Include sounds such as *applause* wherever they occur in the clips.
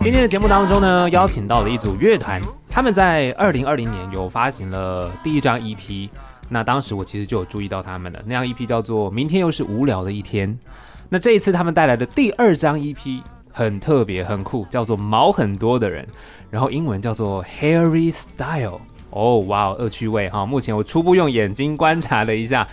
今天的节目当中呢，邀请到了一组乐团，他们在二零二零年有发行了第一张 EP。那当时我其实就有注意到他们的那张 EP 叫做《明天又是无聊的一天》。那这一次他们带来的第二张 EP 很特别、很酷，叫做《毛很多的人》，然后英文叫做 Harry Style。哦，哇，恶趣味哈！目前我初步用眼睛观察了一下。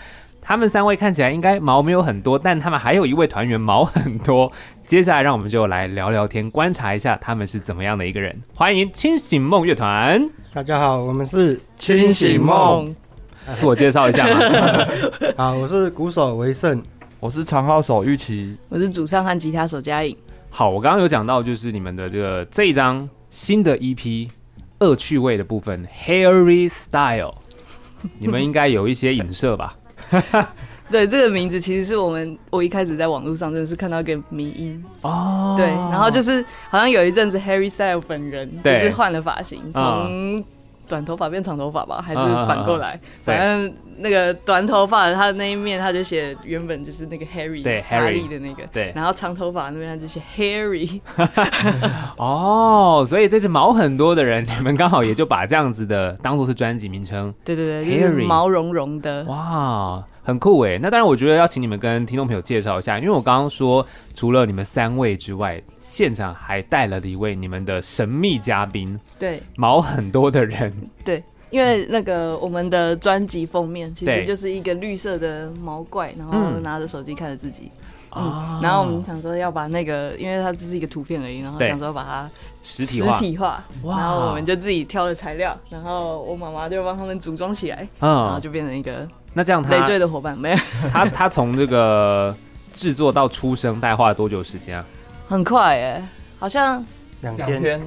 他们三位看起来应该毛没有很多，但他们还有一位团员毛很多。接下来，让我们就来聊聊天，观察一下他们是怎么样的一个人。欢迎清醒梦乐团！大家好，我们是清醒梦。*laughs* 自我介绍一下嘛。*laughs* 好，我是鼓手维胜，我是长号手玉琪，我是主唱和吉他手嘉颖。好，我刚刚有讲到，就是你们的这个这一张新的 EP，恶趣味的部分，Harry Style，你们应该有一些影射吧？*laughs* 对，这个名字其实是我们我一开始在网络上真的是看到一个迷音哦，对，然后就是好像有一阵子 Harry Style 本人就是换了发型，从短头发变长头发吧，还是反过来，反正那个短头发的他的那一面他就写原本就是那个 Harry 对 Harry 的那个。对，然后长头发那边他就写 Harry *laughs* 哦，所以这只毛很多的人，你们刚好也就把这样子的当做是专辑名称，对对对，Harry。毛茸茸的，哇。很酷诶，那当然，我觉得要请你们跟听众朋友介绍一下，因为我刚刚说，除了你们三位之外，现场还带了一位你们的神秘嘉宾，对，毛很多的人，*laughs* 对，因为那个我们的专辑封面其实就是一个绿色的毛怪，然后拿着手机看着自己。嗯，然后我们想说要把那个，因为它只是一个图片而已，然后想说把它实体实体化，然后我们就自己挑了材料，然后我妈妈就帮他们组装起来，嗯，然后就变成一个那这样他累赘的伙伴没有？*laughs* 他他从这个制作到出生大概花了多久时间啊？很快哎，好像两天。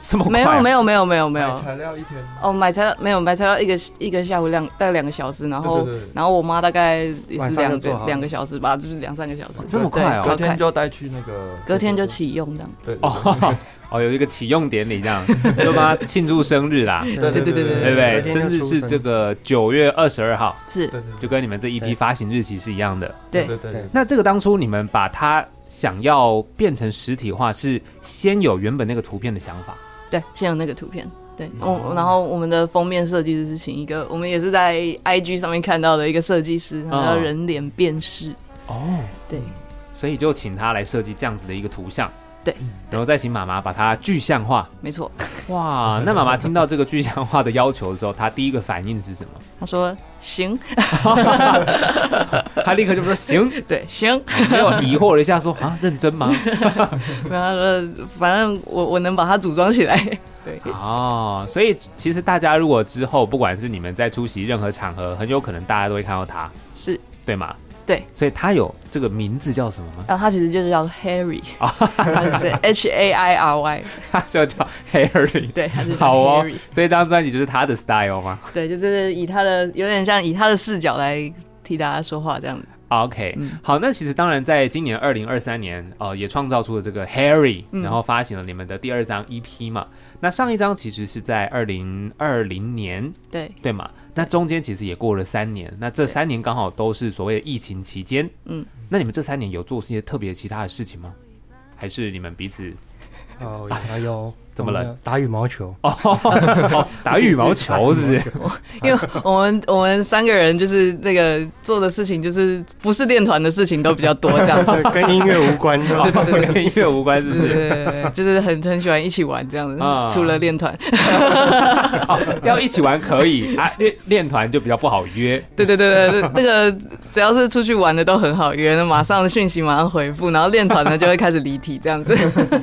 这么快？没有没有没有没有没有，材料一天。哦，买材料没有买材料一个一个下午两大概两个小时，然后然后我妈大概也是两个两个小时吧，就是两三个小时，这么快哦，隔天就带去那个，隔天就启用这样，对哦 *laughs* 哦，有一个启用典礼这样，*laughs* 就帮他庆祝生日啦，对对对对对对对，生日是这个九月二十二号，是，就跟你们这一批发行日期是一样的，对对对。那这个当初你们把它想要变成实体化，是先有原本那个图片的想法？对，先有那个图片。对，我然后我们的封面设计就是请一个，我们也是在 IG 上面看到的一个设计师，他叫人脸辨识。哦，对，所以就请他来设计这样子的一个图像。对，然后再请妈妈把它具象化。没错。哇，那妈妈听到这个具象化的要求的时候，她第一个反应是什么？她说行。*laughs* 她立刻就说行。*laughs* 对，行。*laughs* 没有疑惑了一下，说啊，认真吗？没有，他说反正我我能把它组装起来。对。哦，所以其实大家如果之后不管是你们在出席任何场合，很有可能大家都会看到他，是对吗？对，所以他有这个名字叫什么吗？啊，他其实就是叫 Harry，*laughs* 对，H A I R Y，他 *laughs* 就叫 Harry，*laughs* 对，他就好哦。所以这张专辑就是他的 style 吗？对，就是以他的有点像以他的视角来替大家说话这样子。OK，好，那其实当然在今年二零二三年，呃，也创造出了这个 Harry，然后发行了你们的第二张 EP 嘛。那上一张其实是在二零二零年，对对嘛。那中间其实也过了三年，那这三年刚好都是所谓的疫情期间。嗯，那你们这三年有做一些特别其他的事情吗？还是你们彼此？哦，还有。怎么了？打羽毛球哦，打羽毛球是不是？因为我们我们三个人就是那个做的事情，就是不是练团的事情都比较多，这样 *laughs* 跟音乐无关，对对 *laughs* 对，跟音乐无关，是不是？对对对，就是很很喜欢一起玩这样子。除了练团，*laughs* 要一起玩可以啊，练练团就比较不好约。对对对对，那个只要是出去玩的都很好约，那马上讯息马上回复，然后练团呢就会开始离体这样子。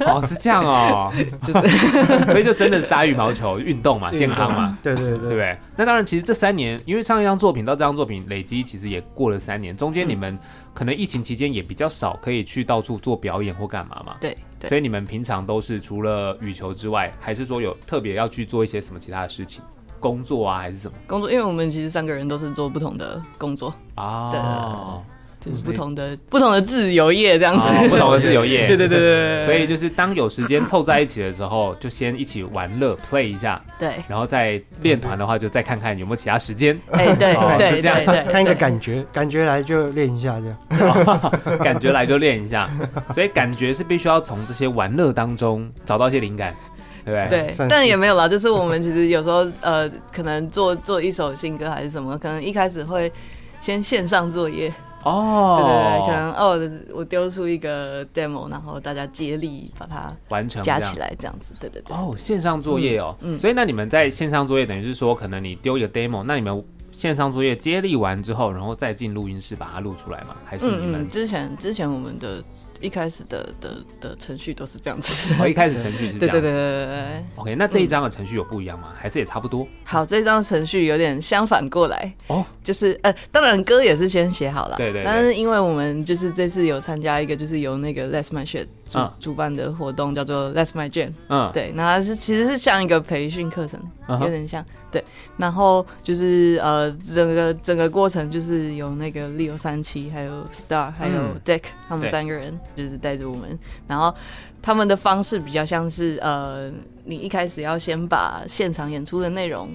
哦，是这样哦，就是。*laughs* 所以就真的是打羽毛球运动嘛，健康嘛，对对对，对不对？那当然，其实这三年，因为上一张作品到这张作品累积，其实也过了三年，中间你们可能疫情期间也比较少可以去到处做表演或干嘛嘛。对，对所以你们平常都是除了羽球之外，还是说有特别要去做一些什么其他的事情，工作啊，还是什么？工作，因为我们其实三个人都是做不同的工作啊。就是不同的不同的自由业这样子，不同的自由业，*laughs* 对对对对。所以就是当有时间凑在一起的时候，就先一起玩乐 play 一下，对。然后再练团的话，就再看看有没有其他时间。哎，对 *laughs* 对，这样看一个感觉，感觉来就练一下这样，*laughs* 感觉来就练一下。所以感觉是必须要从这些玩乐当中找到一些灵感，对不对？对，但也没有啦，就是我们其实有时候呃，可能做做一首新歌还是什么，可能一开始会先线上作业。哦，对对对，可能哦，我丢出一个 demo，然后大家接力把它完成加起来，这样子，对对对。哦，线上作业哦，嗯，所以那你们在线上作业，等于是说，可能你丢一个 demo，那你们线上作业接力完之后，然后再进录音室把它录出来吗？还是你们之前之前我们的。一开始的的的程序都是这样子。哦，一开始程序是这样子。*laughs* 对对对对对。OK，那这一张的程序有不一样吗？还是也差不多？好，这一张程序有点相反过来。哦。*laughs* 就是呃，当然歌也是先写好了。对对。但是因为我们就是这次有参加一个就是由那个 Let's My Shit 主主办的活动，叫做 Let's My Jam。嗯。对，那它是其实是像一个培训课程，有点像。对。然后就是呃，整个整个过程就是有那个 Leo 三七，还有 Star，还有 Deck，他们三个人。就是带着我们，然后他们的方式比较像是呃，你一开始要先把现场演出的内容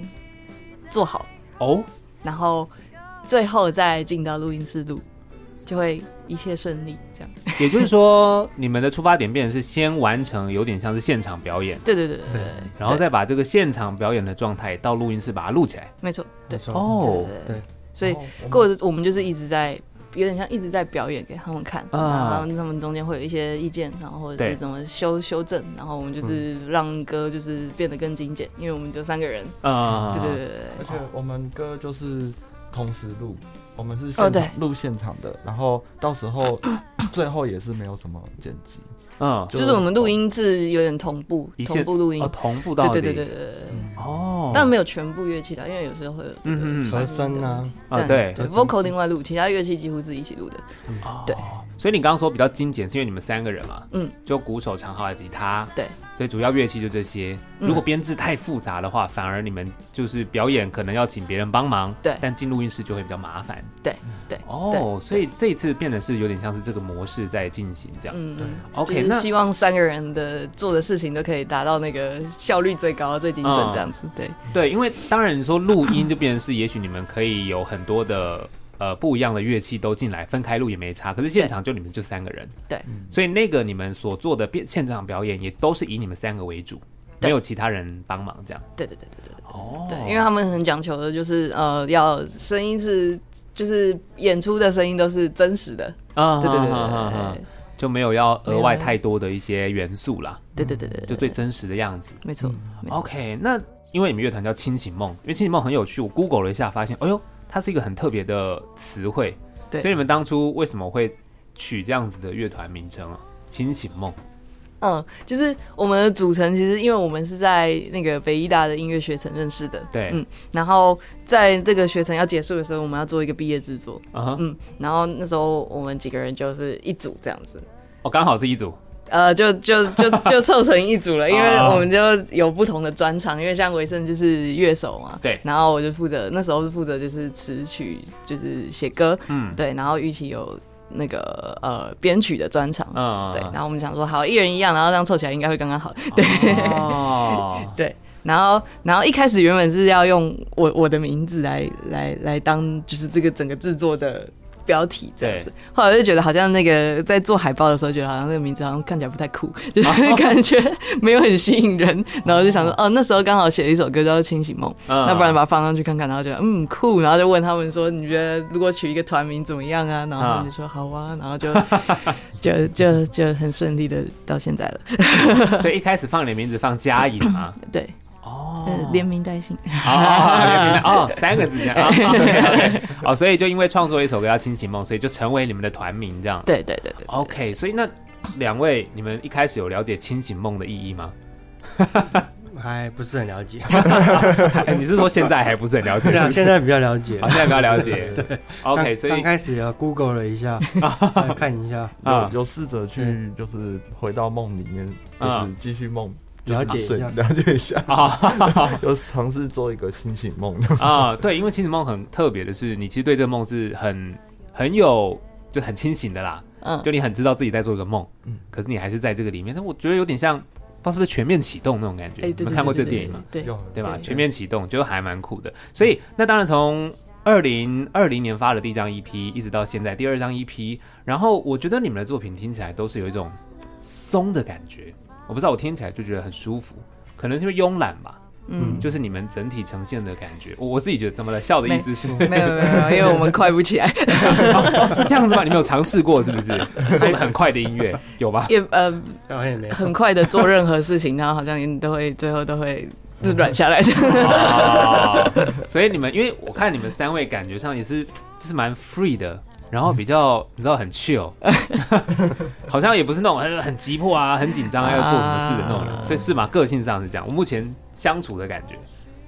做好哦，然后最后再进到录音室录，就会一切顺利。这样，*laughs* 也就是说，你们的出发点变成是先完成有点像是现场表演，对对对对，对，然后再把这个现场表演的状态到录音室把它录起来。没错，没错。哦，对，所以过我们就是一直在。有点像一直在表演给他们看，然后他们中间会有一些意见，然后或者是怎么修修正，然后我们就是让歌就是变得更精简，因为我们只有三个人。啊，对对对对，而且我们歌就是同时录，我们是现场录现场的，然后到时候 *coughs* 最后也是没有什么剪辑。嗯，就是我们录音是有点同步，同步录音，哦，同步到对，对对对对对，哦，但没有全部乐器的，因为有时候会有嗯和声啊，啊对，vocal 另外录，其他乐器几乎是一起录的，对。所以你刚刚说比较精简，是因为你们三个人嘛，嗯，就鼓手、长号、吉他，对，所以主要乐器就这些。如果编制太复杂的话，反而你们就是表演可能要请别人帮忙，对，但进录音室就会比较麻烦，对对。哦，所以这一次变得是有点像是这个模式在进行这样，嗯嗯。OK，那希望三个人的做的事情都可以达到那个效率最高、最精准这样子，对对。因为当然你说录音就变成是，也许你们可以有很多的。呃，不一样的乐器都进来，分开录也没差。可是现场就你们就三个人，对，所以那个你们所做的变现场表演也都是以你们三个为主，没有其他人帮忙这样。对对对对对哦，对，因为他们很讲求的就是呃，要声音是就是演出的声音都是真实的啊，对对对对，就没有要额外太多的一些元素啦。对对对对，就最真实的样子。没错。OK，那因为你们乐团叫清醒梦，因为清醒梦很有趣，我 Google 了一下，发现，哎呦。它是一个很特别的词汇，对，所以你们当初为什么会取这样子的乐团名称啊？清醒梦，嗯，就是我们的组成，其实因为我们是在那个北医大的音乐学程认识的，对，嗯，然后在这个学程要结束的时候，我们要做一个毕业制作，uh huh、嗯，然后那时候我们几个人就是一组这样子，哦，刚好是一组。呃，就就就就凑成一组了，因为我们就有不同的专长，因为像维盛就是乐手嘛，对，然后我就负责那时候是负责就是词曲就是写歌，嗯，对，然后玉琪有那个呃编曲的专场，嗯，对，然后我们想说好一人一样，然后这样凑起来应该会刚刚好，对，哦，*laughs* 对，然后然后一开始原本是要用我我的名字来来来当就是这个整个制作的。标题这样子，后来我就觉得好像那个在做海报的时候，觉得好像那个名字好像看起来不太酷，*laughs* 就是 *laughs* 感觉没有很吸引人。然后就想说，哦，那时候刚好写了一首歌叫做《清醒梦》，那不然把它放上去看看。然后觉得嗯酷，然后就问他们说，你觉得如果取一个团名怎么样啊？然后他们就说好啊，然后就 *laughs* 就就就很顺利的到现在了。所以一开始放你的名字放佳颖嘛？对。哦，连名带姓，哦，连名带哦，三个字这样，*laughs* 哦，所以就因为创作一首歌叫《清醒梦》，所以就成为你们的团名这样。对对对对。OK，所以那两位，你们一开始有了解《清醒梦》的意义吗？还不是很了解。*laughs* 你是说现在还不是很了解？现在比较了解。现在比较了解。*laughs* 对。OK，所以刚开始啊 Google 了一下，看一下，有有试着去，就是回到梦里面，就是继续梦。了解一下，了解一下啊，*laughs* 有尝试做一个清醒梦 *laughs* 啊。对，因为清醒梦很特别的是，你其实对这个梦是很很有就很清醒的啦，嗯，就你很知道自己在做一个梦，嗯，可是你还是在这个里面。但我觉得有点像，不知道是不是全面启动那种感觉？你们看过这电影吗？对对吧？全面启动就还蛮酷的。所以那当然从二零二零年发的第一张 EP，一直到现在第二张 EP，然后我觉得你们的作品听起来都是有一种松的感觉。我不知道，我听起来就觉得很舒服，可能是因为慵懒吧。嗯，就是你们整体呈现的感觉，我我自己觉得怎么了？笑的意思是？没有没有，*laughs* 因为我们快不起来。哦，是这样子吗？你们有尝试过是不是？做很快的音乐有吧？也呃，很快的做任何事情，然后好像你都会最后都会软下来。所以你们，因为我看你们三位感觉上也是就是蛮 free 的。然后比较你知道很 chill，*laughs* 好像也不是那种很很急迫啊、很紧张啊要做什么事的那种人，所以是嘛？个性上是这样。我目前相处的感觉，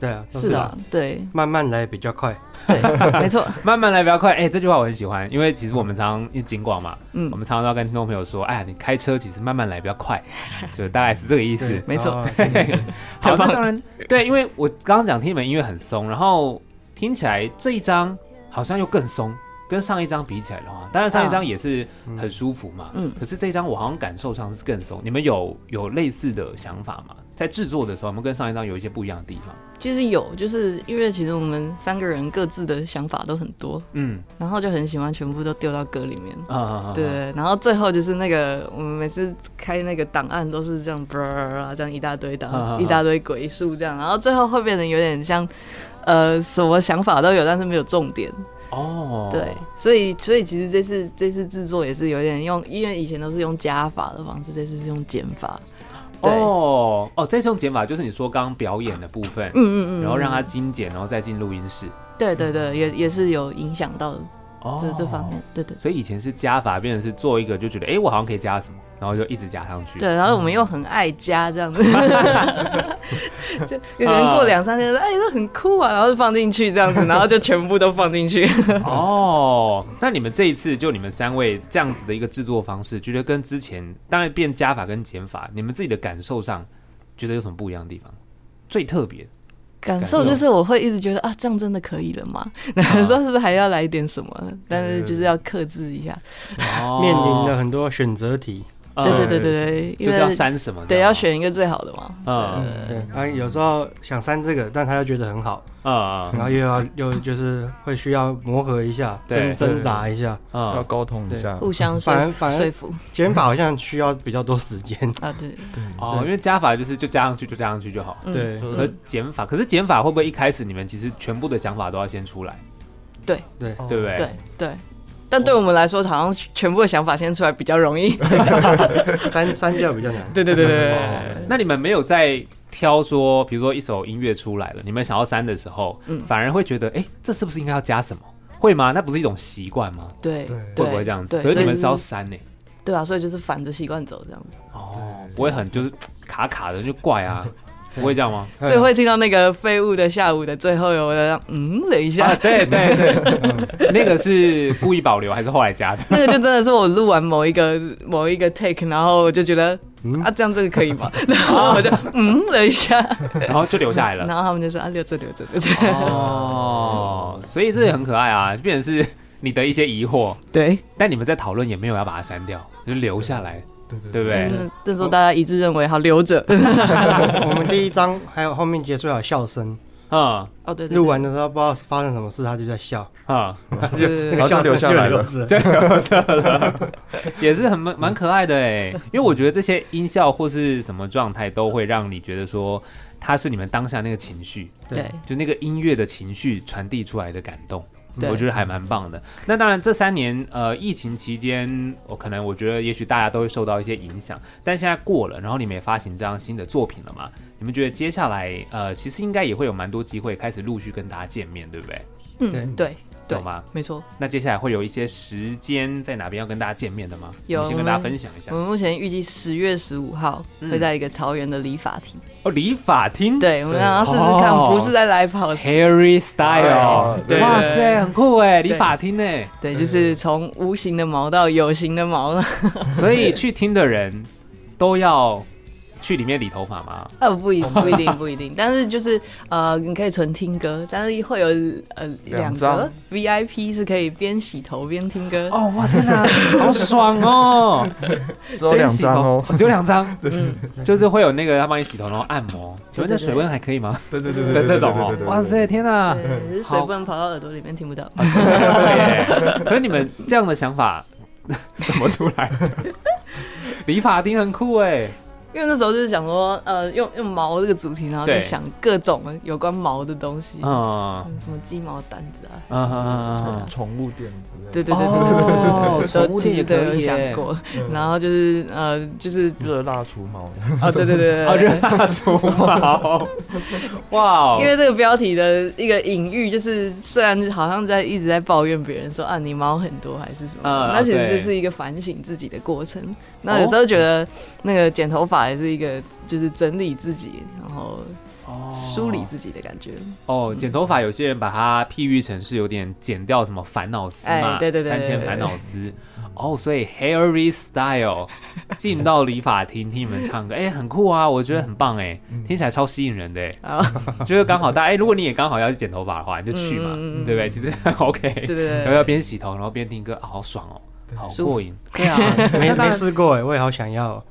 对啊，是啊，对，慢慢来比较快，对，没错，*laughs* 慢慢来比较快。哎，这句话我很喜欢，因为其实我们常常因为警广嘛，嗯，我们常常都要跟听众朋友说，哎呀，你开车其实慢慢来比较快，*laughs* 就大概是这个意思，没错。好，那当然对，因为我刚刚讲听你们音乐很松，然后听起来这一张好像又更松。跟上一张比起来的话，当然上一张也是很舒服嘛。嗯。可是这一张我好像感受上是更松。你们有有类似的想法吗？在制作的时候，我们跟上一张有一些不一样的地方。其实有，就是因为其实我们三个人各自的想法都很多。嗯。然后就很喜欢全部都丢到歌里面。啊对。然后最后就是那个我们每次开那个档案都是这样，啊这样一大堆档，一大堆鬼数这样，然后最后会变得有点像，呃，什么想法都有，但是没有重点。哦，对，所以所以其实这次这次制作也是有点用，因为以前都是用加法的方式，这次是用减法。哦哦，这次用减法就是你说刚刚表演的部分，嗯嗯嗯，然后让它精简，然后再进录音室。对对对，也也是有影响到这这方面，对对。所以以前是加法，变成是做一个就觉得，哎，我好像可以加什么。然后就一直加上去。对，然后我们又很爱加这样子，*laughs* 就有人过两三天说：“哎，这很酷啊！”然后就放进去这样子，然后就全部都放进去。*laughs* 哦，那你们这一次就你们三位这样子的一个制作方式，觉得跟之前当然变加法跟减法，你们自己的感受上觉得有什么不一样的地方？最特别感受就是我会一直觉得啊，这样真的可以了吗？然后说是不是还要来点什么？但是就是要克制一下，面临了很多选择题。对对对对对，因为就是要删什么？对，要选一个最好的嘛。嗯，对。他有时候想删这个，但他又觉得很好。啊，然后又要又就是会需要磨合一下，挣挣扎一下，要沟通一下，互相反而反而说服。减法好像需要比较多时间 *laughs* 啊。对对。哦，因为加法就是就加上去就加上去就好。对。和减法，可是减法会不会一开始你们其实全部的想法都要先出来？对对对不对？对对。但对我们来说，好像全部的想法先出来比较容易，*laughs* 删删掉比较难。对对对对。那你们没有在挑说，比如说一首音乐出来了，你们想要删的时候，反而会觉得，哎，这是不是应该要加什么？会吗？那不是一种习惯吗？对，会不会这样子？可是你们是要删呢？对啊，所以就是反着习惯走这样子。哦，不会很就是卡卡的就怪啊。不会这样吗？所以会听到那个废物的下午的最后有的嗯了一下，对对对，*laughs* 那个是故意保留还是后来加的？那个就真的是我录完某一个某一个 take，然后我就觉得啊这样这个可以吗？*laughs* 然后我就嗯了一下，然后就留下来了。然后他们就说啊留着留着留着。哦，所以这也很可爱啊，变成是你的一些疑惑，对，但你们在讨论也没有要把它删掉，就留下来。对不对？那时候大家一致认为好留着。*laughs* 我们第一张还有后面结束有笑声。啊，哦对，录完的时候不知道发生什么事，他就在笑。啊，就然后就留下来了，对，留着。*laughs* 了，也是很蛮蛮可爱的哎，因为我觉得这些音效或是什么状态都会让你觉得说它是你们当下那个情绪，对，就那个音乐的情绪传递出来的感动。我觉得还蛮棒的。那当然，这三年呃，疫情期间，我可能我觉得也许大家都会受到一些影响。但现在过了，然后你们也发行这样新的作品了嘛？你们觉得接下来呃，其实应该也会有蛮多机会开始陆续跟大家见面，对不对？嗯，对。懂吗？没错。那接下来会有一些时间在哪边要跟大家见面的吗？有，先跟大家分享一下。我们目前预计十月十五号会在一个桃园的理发厅。哦，理发厅。对，我们让他试试看，不是在 live house，Harry Style。哇塞，很酷哎，理发厅哎。对，就是从无形的毛到有形的毛了。所以去听的人都要去里面理头发吗？呃，不一 *laughs* 不一定不一定，但是就是呃，你可以纯听歌，但是会有呃两个 VIP 是可以边洗头边听歌。哦，哇天哪，*laughs* 好爽哦！*laughs* 只有两张哦，只有两张，嗯，就是会有那个他帮你洗头，然后按摩。请问这水温还可以吗？对对对对，这种哦，哇塞，天哪，水不能跑到耳朵里面听不到。对，可是你们这样的想法怎么出来的？理发厅很酷哎。因为那时候就是想说，呃，用用毛这个主题，然后就想各种有关毛的东西，嗯，什么鸡毛掸子啊，啊，宠物店之类的，对对对对对对，宠物店也都有想过，然后就是呃，就是热蜡除毛，哦，对对对对，热蜡除毛，哇，因为这个标题的一个隐喻，就是虽然好像在一直在抱怨别人说啊，你毛很多还是什么，那其实这是一个反省自己的过程。那有时候觉得那个剪头发还是一个就是整理自己，然后梳理自己的感觉。哦，剪头发有些人把它譬喻成是有点剪掉什么烦恼丝嘛，对对对，三千烦恼丝。哦，所以 Harry Style *laughs* 进到理发厅听你们唱歌，哎，很酷啊，我觉得很棒哎，听起来超吸引人的哎，就是刚好大家哎，如果你也刚好要去剪头发的话，你就去嘛，对不对？其实 *laughs* OK，对对对，然后要边洗头然后边听歌，好爽哦。好过瘾，对啊，*laughs* 没没试过哎，*laughs* 我也好想要。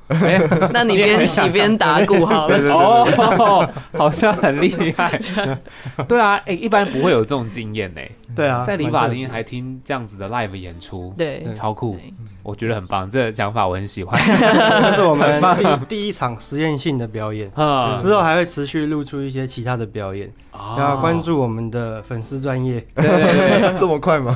那你边 *laughs* 洗边打鼓好了。哦，好像很厉害。对啊，哎，一般不会有这种经验呢。对啊，在理发厅还听这样子的 live 演出，对，超酷，我觉得很棒，这个想法我很喜欢。*laughs* 这是我们第 *laughs* 第一场实验性的表演，之后还会持续露出一些其他的表演。要关注我们的粉丝专业，对对对，*laughs* 这么快吗？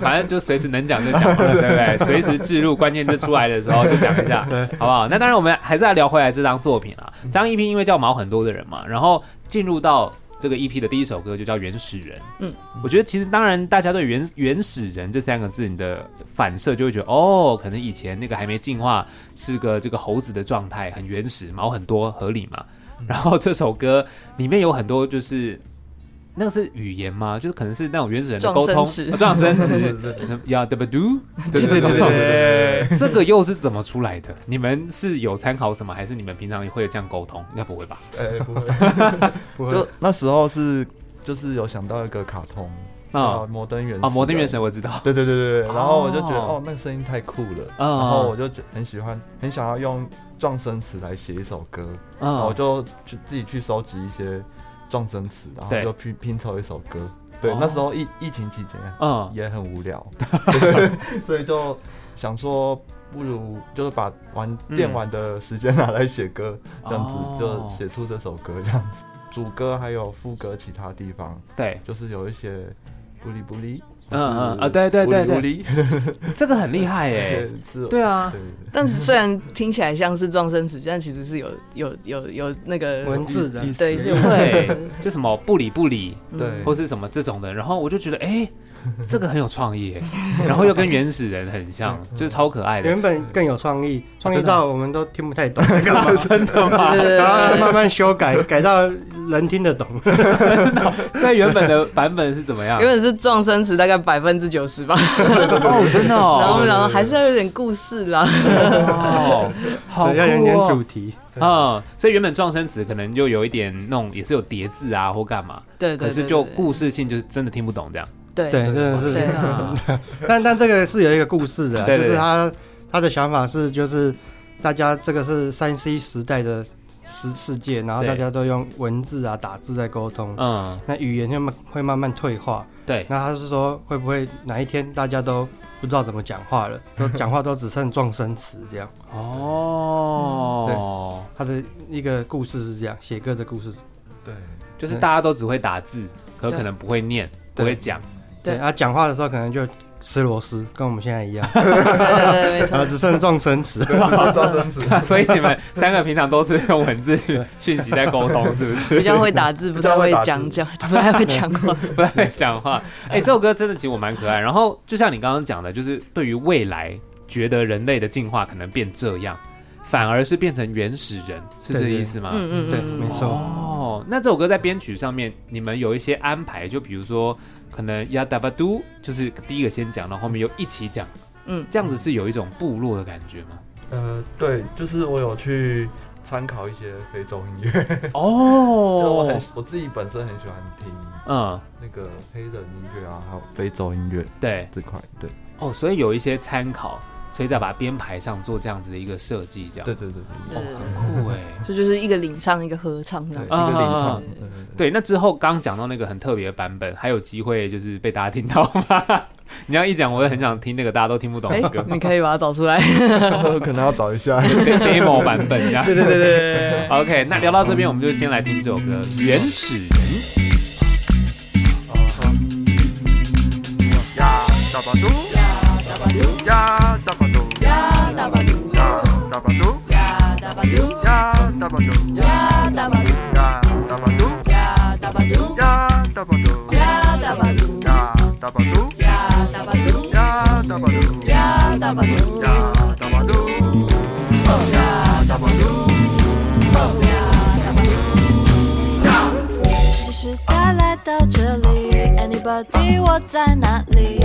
反正就随时能讲就讲，对不对？随时置入关键字出来的时候就讲一下，好不好？那当然，我们还是要聊回来这张作品啊。这张 EP 因为叫毛很多的人嘛，然后进入到这个 EP 的第一首歌就叫《原始人》。嗯，我觉得其实当然，大家对原“原原始人”这三个字，你的反射就会觉得，哦，可能以前那个还没进化，是个这个猴子的状态，很原始，毛很多，合理嘛。然后这首歌里面有很多，就是那个是语言吗？就是可能是那种原始人的沟通，撞声词，*laughs* 要对不对？对对对对，这个又是怎么出来的？你们是有参考什么，还是你们平常也会有这样沟通？应该不会吧？哎，不会。*laughs* 就那时候是就是有想到一个卡通啊，摩登原啊，摩登原神我知道。对对对对对。然后我就觉得哦，那个声音太酷了，然后我就很喜欢，很想要用。撞声词来写一首歌，然后我就去自己去收集一些状声词，然后就拼拼凑一首歌。对，那时候疫疫情期间，嗯，也很无聊，*laughs* *laughs* 所以就想说，不如就是把玩电玩的时间拿来写歌，这样子就写出这首歌，这样子。主歌还有副歌其他地方，对，就是有一些不离不离。嗯嗯啊，对对对对，*laughs* 这个很厉害耶，*laughs* 对啊。但是虽然听起来像是撞生词，但其实是有有有有那个文字的，对，是有对，*laughs* 就什么不理不理，对，或是什么这种的。然后我就觉得，哎。*laughs* 这个很有创意，然后又跟原始人很像，*laughs* 就是超可爱的。原本更有创意，创意到我们都听不太懂，*laughs* 真的吗？然后慢慢修改，改到人听得懂。所以原本的版本是怎么样？原本是撞声词，大概百分之九十吧。哦，真的哦。然后我们想说，还是要有点故事啦。哦，好，要有点主题。嗯，所以原本撞声词可能就有一点那种，也是有叠字啊或干嘛。对对。可是就故事性，就是真的听不懂这样。对，真的是。*laughs* 但但这个是有一个故事的，就是他他的想法是，就是大家这个是三 C 时代的世世界，然后大家都用文字啊打字在沟通，嗯，那语言就会慢慢退化。对，那他是说会不会哪一天大家都不知道怎么讲话了，都 *laughs* 讲话都只剩撞声词这样？哦，对，他的一个故事是这样，写歌的故事。对，就是大家都只会打字，可可能不会念，不会讲。对，他讲话的时候可能就吃螺丝，跟我们现在一样，*laughs* 对对对，没错，只剩撞生词，状声词。*laughs* 所以你们三个平常都是用文字讯息在沟通，是不是？*laughs* 比较会打字，不太会讲讲，不太会讲话，不太会讲话。哎，这首歌真的其实我蛮可爱。然后就像你刚刚讲的，就是对于未来，觉得人类的进化可能变这样，反而是变成原始人，是这意思吗？嗯嗯，对，没错。哦，那这首歌在编曲上面，你们有一些安排，就比如说。可能呀哒吧嘟就是第一个先讲，然后后面又一起讲，嗯，这样子是有一种部落的感觉吗？呃，对，就是我有去参考一些非洲音乐 *laughs* *laughs* 哦。就我很我自己本身很喜欢听，嗯，那个黑人音乐啊，还有非洲音乐，对这块，对。哦，所以有一些参考。所以再把编排上做这样子的一个设计，这样对对对对，哦，很酷哎！*laughs* 这就是一个领唱，一个合唱的，一个领唱。对，那之后刚讲到那个很特别的版本，还有机会就是被大家听到吗？*laughs* 你要一讲，我也很想听那个大家都听不懂的歌。你可以把它找出来，*laughs* 可能要找一下 demo 版本，这样。对对对对。OK，那聊到这边，我们就先来听这首歌《原始人》。时代来到这里，Anybody 我在哪里？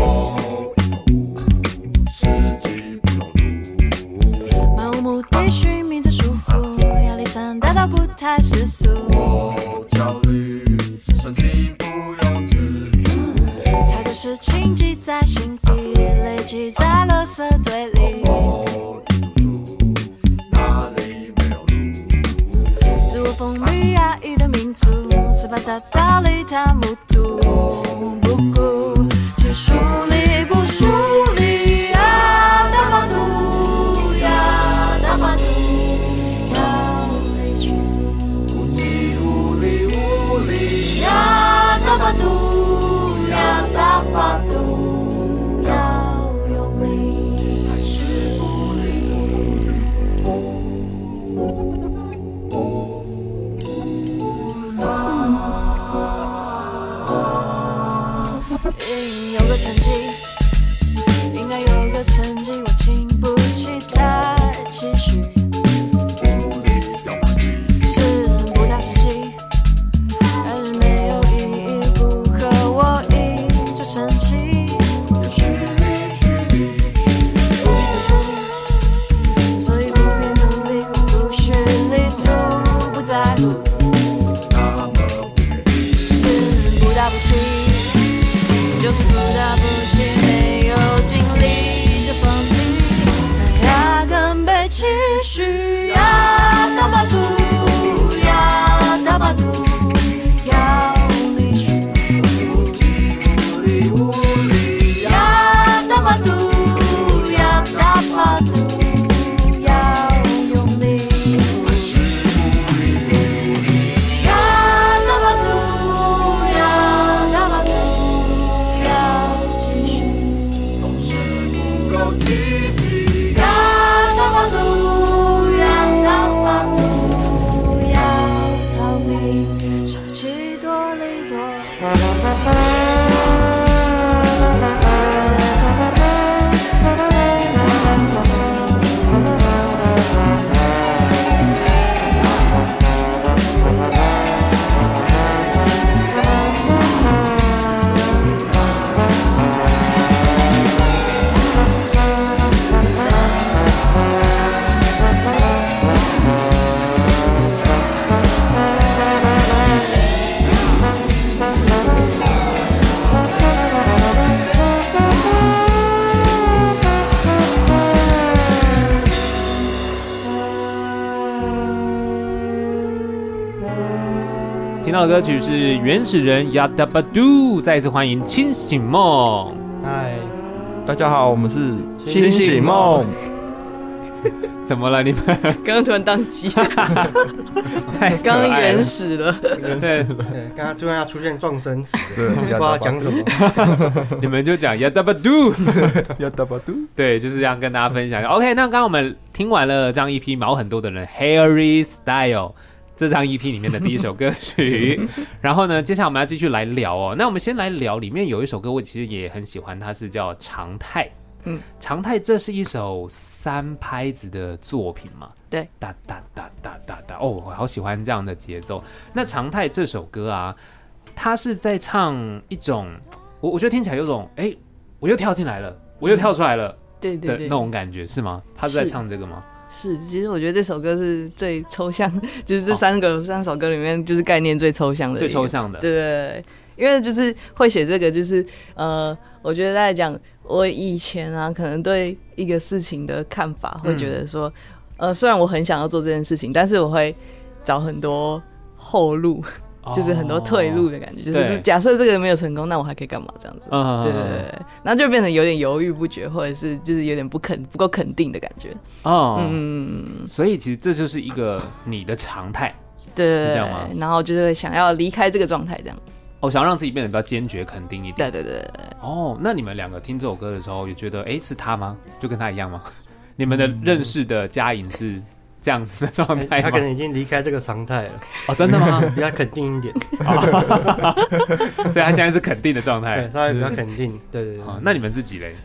歌曲是《原始人》Yada Badu，再一次欢迎清醒梦。嗨，大家好，我们是清醒梦。*laughs* 怎么了？你们刚刚突然当机，刚刚原始了。对对，刚刚突然要出现撞生词，*laughs* 对，不知道讲什么。*laughs* 你们就讲 Yada Badu，Yada Badu。对，就是这样跟大家分享。OK，那刚刚我们听完了这样一批毛很多的人 Harry Style。这张 EP 里面的第一首歌曲，*laughs* 然后呢，接下来我们要继续来聊哦。那我们先来聊里面有一首歌，我其实也很喜欢，它是叫《常态》。嗯，《常态》这是一首三拍子的作品嘛？对，哒哒哒哒哒哒。哦，我好喜欢这样的节奏。那《常态》这首歌啊，它是在唱一种，我我觉得听起来有种，哎，我又跳进来了，我又跳出来了，对对对，那种感觉是吗？他是在唱这个吗？是，其实我觉得这首歌是最抽象，*laughs* 就是这三个、哦、三首歌里面，就是概念最抽象的，最抽象的。对，对，对，因为就是会写这个，就是呃，我觉得在讲我以前啊，可能对一个事情的看法，会觉得说，嗯、呃，虽然我很想要做这件事情，但是我会找很多后路。就是很多退路的感觉，就是假设这个没有成功，那我还可以干嘛？这样子，对对对，然后就变成有点犹豫不决，或者是就是有点不肯不够肯定的感觉。哦，嗯，所以其实这就是一个你的常态，对，是这样吗？然后就是想要离开这个状态，这样。哦，想要让自己变得比较坚决、肯定一点。对对对。哦，那你们两个听这首歌的时候，也觉得哎，是他吗？就跟他一样吗？*laughs* 你们的认识的佳颖是？这样子的状态、欸，他可能已经离开这个常态了。哦，真的吗？*laughs* 比较肯定一点，*laughs* 所以他现在是肯定的状态，稍微比较肯定。对对对，对。那你们自己嘞？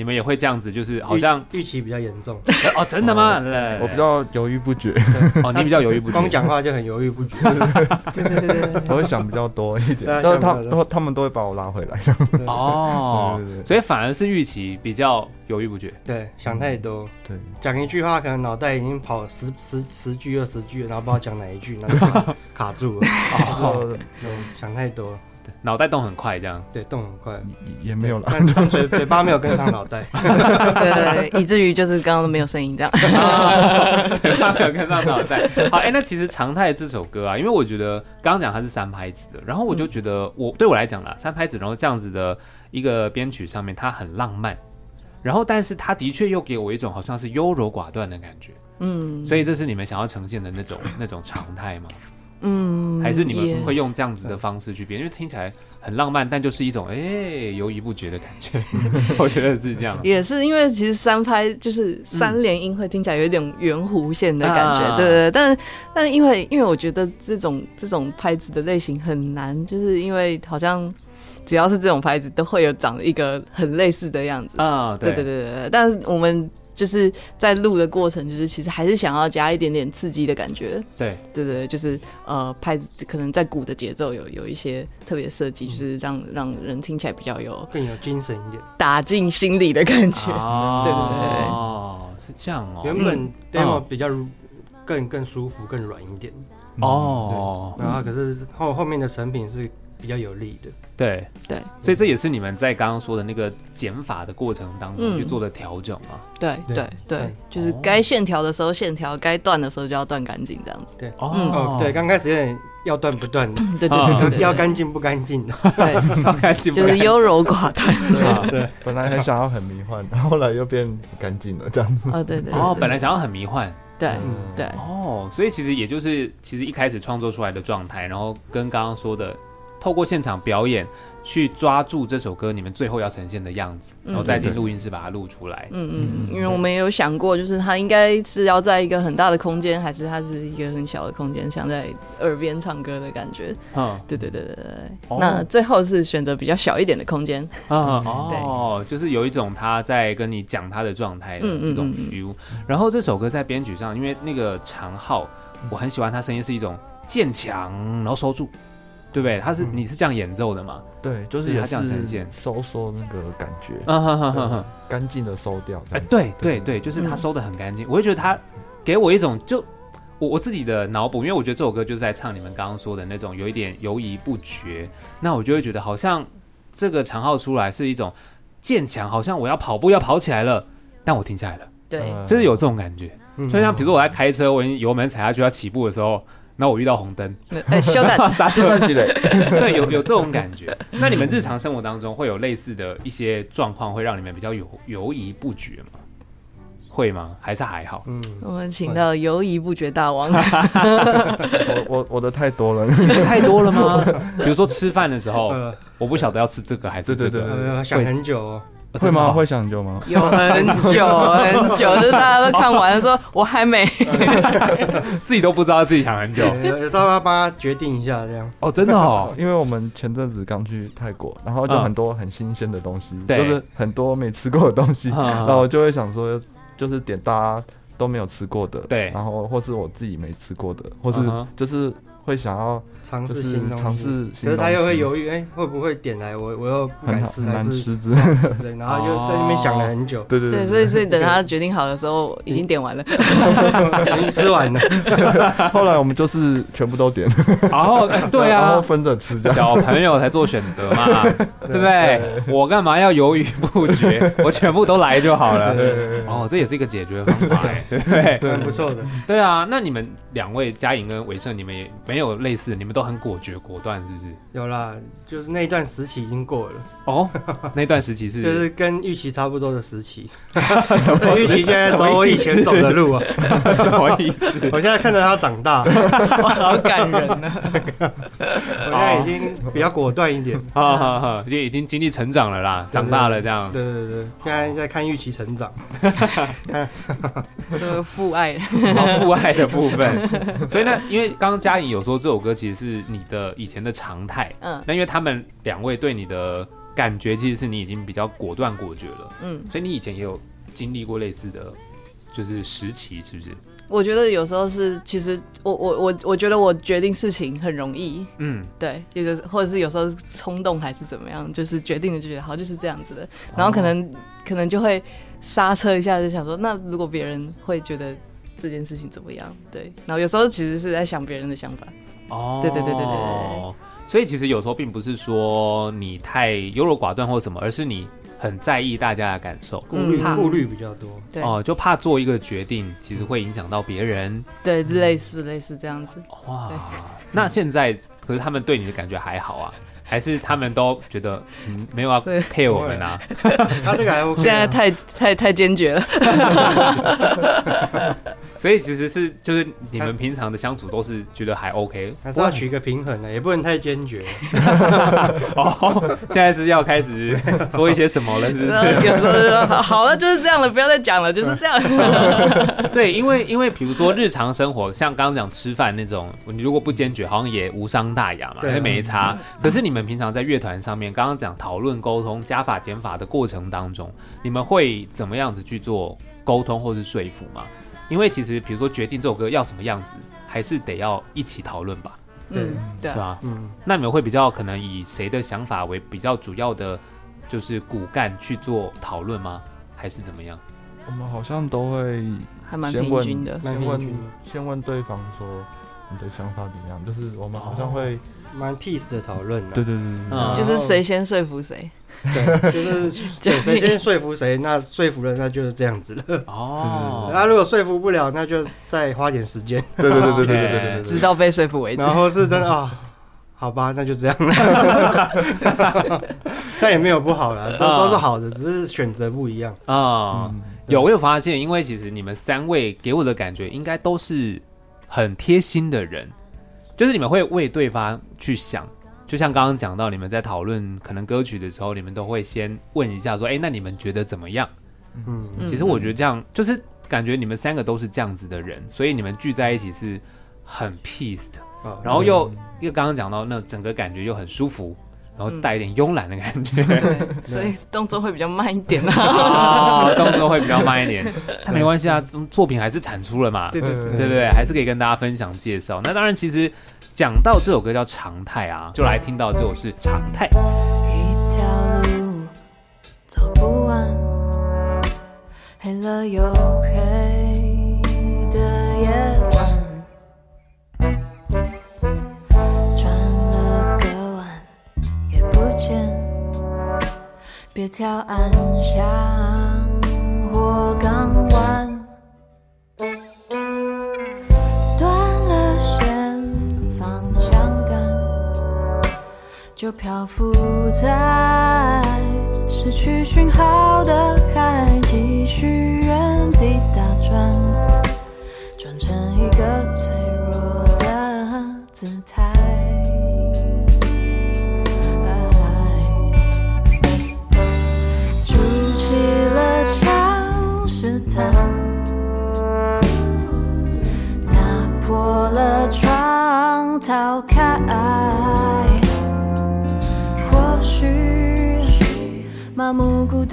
你们也会这样子，就是好像预期比较严重。*laughs* 哦，真的吗？我比较犹豫不决。*laughs* 哦，你比较犹豫不决，光讲话就很犹豫不决。*laughs* 对对对，我会想比较多一点，但是他都他们都会把我拉回来。哦，所以反而是预期比较犹豫不决。对，想太多。对，讲一句话，可能脑袋已经跑十十十句二十句，然后不知道讲哪一句，然后卡住了。哦，想太多。脑袋动很快，这样。对，动很快。也没有了，嘴嘴巴没有跟上脑袋，*laughs* 对对对，以至于就是刚刚都没有声音这样，*laughs* 嘴巴没有跟上脑袋。好，哎、欸，那其实常态这首歌啊，因为我觉得刚刚讲它是三拍子的，然后我就觉得我对我来讲啦，三拍子，然后这样子的一个编曲上面，它很浪漫，然后但是它的确又给我一种好像是优柔寡断的感觉，嗯，所以这是你们想要呈现的那种那种常态吗？嗯，还是你们会用这样子的方式去编，因为听起来很浪漫，但就是一种哎犹豫不决的感觉。*laughs* 我觉得是这样，*laughs* 也是因为其实三拍就是三连音，会听起来有一点圆弧线的感觉，对对对。但是但是因为因为我觉得这种这种拍子的类型很难，就是因为好像只要是这种拍子，都会有长一个很类似的样子啊。对对对对，但是我们。就是在录的过程，就是其实还是想要加一点点刺激的感觉。对对对，就是呃，拍可能在鼓的节奏有有一些特别设计，就是让让人听起来比较有更有精神一点，打进心里的感觉。哦、对对对，哦，是这样哦。原本 demo 比较更更舒服、更软一点。哦，然后可是后后面的成品是比较有利的。对对，所以这也是你们在刚刚说的那个减法的过程当中去做的调整嘛？对对对，就是该线条的时候线条，该断的时候就要断干净，这样子。对哦，对，刚开始有点要断不断的，对对对，要干净不干净的，对，*laughs* 要干净就是优柔寡断。*laughs* 对，本来很想要很迷幻，然后后来又变干净了，这样子。哦，对对。哦，本来想要很迷幻，对对。哦，所以其实也就是其实一开始创作出来的状态，然后跟刚刚说的。透过现场表演去抓住这首歌你们最后要呈现的样子，然后再进录音室把它录出来。嗯嗯嗯，因为我们也有想过，就是它应该是要在一个很大的空间，还是它是一个很小的空间，像在耳边唱歌的感觉。嗯，对对对对对。那最后是选择比较小一点的空间。*laughs* 哦，就是有一种他在跟你讲他的状态的那种 feel。然后这首歌在编曲上，因为那个长号，我很喜欢他声音是一种渐强，然后收住。对不对？他是你是这样演奏的嘛？对，就是他这样呈现收收那个感觉，嗯哼哼哼，干净的收掉。哎，对对对，就是他收的很干净。我会觉得他给我一种就我我自己的脑补，因为我觉得这首歌就是在唱你们刚刚说的那种有一点犹豫不决。那我就会觉得好像这个长号出来是一种渐强，好像我要跑步要跑起来了，但我停下来了。对，就是有这种感觉。就像比如说我在开车，我油门踩下去要起步的时候。那我遇到红灯，哎，修改 *laughs* 刹车之类，*laughs* 对，有有这种感觉。那你们日常生活当中会有类似的一些状况，会让你们比较犹犹豫不决吗？会吗？还是还好？嗯，我们请到犹豫不决大王。*laughs* 我我我的太多了，你的太多了吗？比如说吃饭的时候，我不晓得要吃这个还是这个，想很久。会吗？会想很久吗？*laughs* 有很久很久，*laughs* 就是大家都看完了，说我还没，*laughs* 自己都不知道自己想很久，有时候要帮他决定一下这样。哦，真的哦，因为我们前阵子刚去泰国，然后就很多很新鲜的东西，就是很多没吃过的东西，然后就会想说，就是点大家都没有吃过的，对，然后或是我自己没吃过的，或是就是。会想要。尝试新东西，尝试，可是他又会犹豫，哎、欸，会不会点来我我又不敢吃，难吃之类，然后又在那边想了很久，对对对，所以所以等他决定好的时候，已经点完了，*laughs* 已经吃完了。*laughs* 后来我们就是全部都点，然后对啊，然后分着吃，小朋友才做选择嘛，*laughs* 对不对？我干嘛要犹豫不决？我全部都来就好了。哦，这也是一个解决方法，对不对？很不错的。对啊，那你们两位嘉颖跟伟胜，你们也没有类似，你们都。都很果决果断，是不是？有啦，就是那一段时期已经过了哦。那段时期是 *laughs* 就是跟玉琪差不多的时期。*laughs* 玉琪现在走我以前走的路啊，*laughs* 什么意思？我现在看着他长大，好感人啊！我现在已经比较果断一点，哈哈哈，就已经经历成长了啦，长大了这样。对对对，现在在看玉琪成长，看这个父爱，父爱的部分。所以呢，因为刚刚嘉颖有说这首歌其实是。你的以前的常态，嗯，那因为他们两位对你的感觉，其实是你已经比较果断果决了，嗯，所以你以前也有经历过类似的，就是时期，是不是？我觉得有时候是，其实我我我我觉得我决定事情很容易，嗯，对，就是或者是有时候冲动还是怎么样，就是决定了就觉得好就是这样子的，然后可能、哦、可能就会刹车一下，就想说，那如果别人会觉得这件事情怎么样？对，然后有时候其实是在想别人的想法。哦，对对对对对，所以其实有时候并不是说你太优柔寡断或什么，而是你很在意大家的感受，顾虑顾虑比较多。对哦，就怕做一个决定，其实会影响到别人。对，类似类似这样子。哇，那现在可是他们对你的感觉还好啊？还是他们都觉得嗯没有要 care 我们啊？*laughs* 他这个还 OK，现在太太太坚决了。*laughs* 所以其实是就是你们平常的相处都是觉得还 OK，还是要取一个平衡的，也不能太坚决。*laughs* 哦，现在是要开始说一些什么了，是不是？有时好了，就是这样了，不要再讲了，就是这样。*laughs* 对，因为因为比如说日常生活，像刚刚讲吃饭那种，你如果不坚决，好像也无伤大雅嘛，因为没差。可是你们平常在乐团上面，刚刚讲讨论沟通加法减法的过程当中，你们会怎么样子去做沟通或是说服吗？因为其实，比如说决定这首歌要什么样子，还是得要一起讨论吧。嗯，对，是吧？嗯，那你们会比较可能以谁的想法为比较主要的，就是骨干去做讨论吗？还是怎么样？我们好像都会还蛮平均的，先问先问对方说你的想法怎么样？就是我们好像会蛮 peace 的讨论。对对对对，就是谁先说服谁。对，就是 *laughs* 谁先说服谁，那说服了，那就是这样子了。哦，那 *laughs* 如果说服不了，那就再花点时间。对对对对对对对，直到被说服为止。然后是真的啊，好吧，那就这样了。但也没有不好了，都都是好的，只是选择不一样啊。有，我有发现，因为其实你们三位给我的感觉，应该都是很贴心的人，就是你们会为对方去想。就像刚刚讲到，你们在讨论可能歌曲的时候，你们都会先问一下说：“哎，那你们觉得怎么样？”嗯，其实我觉得这样就是感觉你们三个都是这样子的人，所以你们聚在一起是很 peace 的，然后又又刚刚讲到那整个感觉又很舒服，然后带一点慵懒的感觉，对，*laughs* 所以动作会比较慢一点啊，*laughs* 动作会比较慢一点，*laughs* 但没关系啊，作品还是产出了嘛，对对对，对不对？还是可以跟大家分享介绍。那当然，其实。讲到这首歌叫常态啊，就来听到这首是常态。一条路走不完，黑了又黑别挑暗巷或港湾。断了线，方向感就漂浮在失去讯号的海，继续原地打，转木孤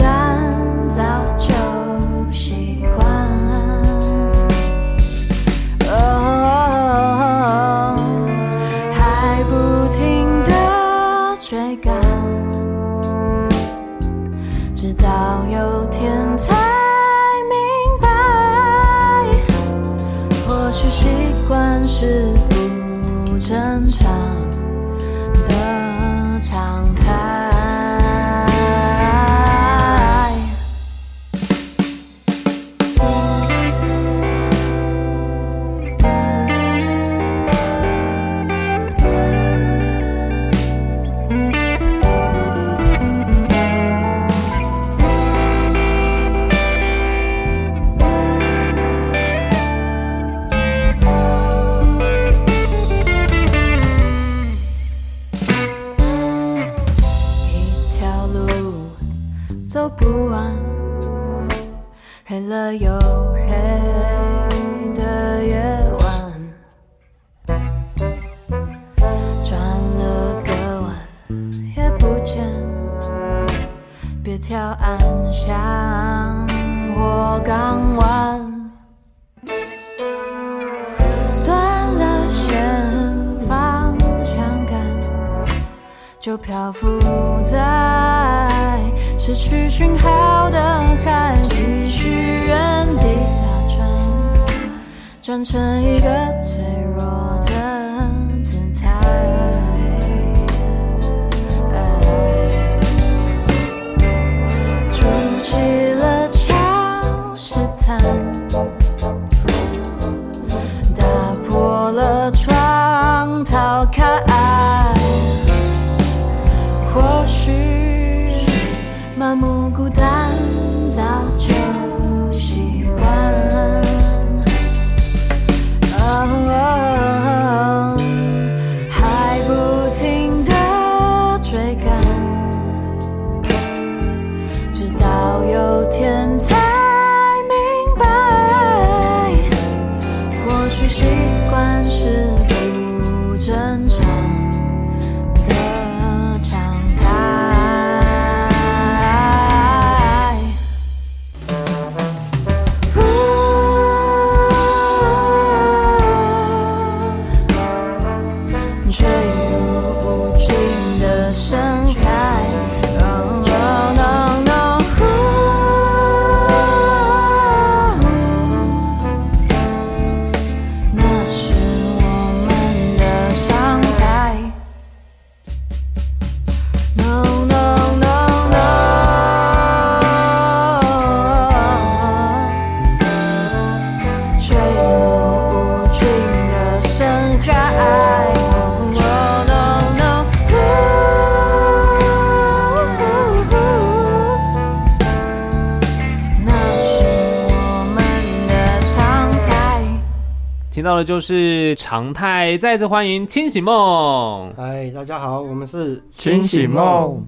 的就是常态，再次欢迎清醒梦。嗨，大家好，我们是清醒梦。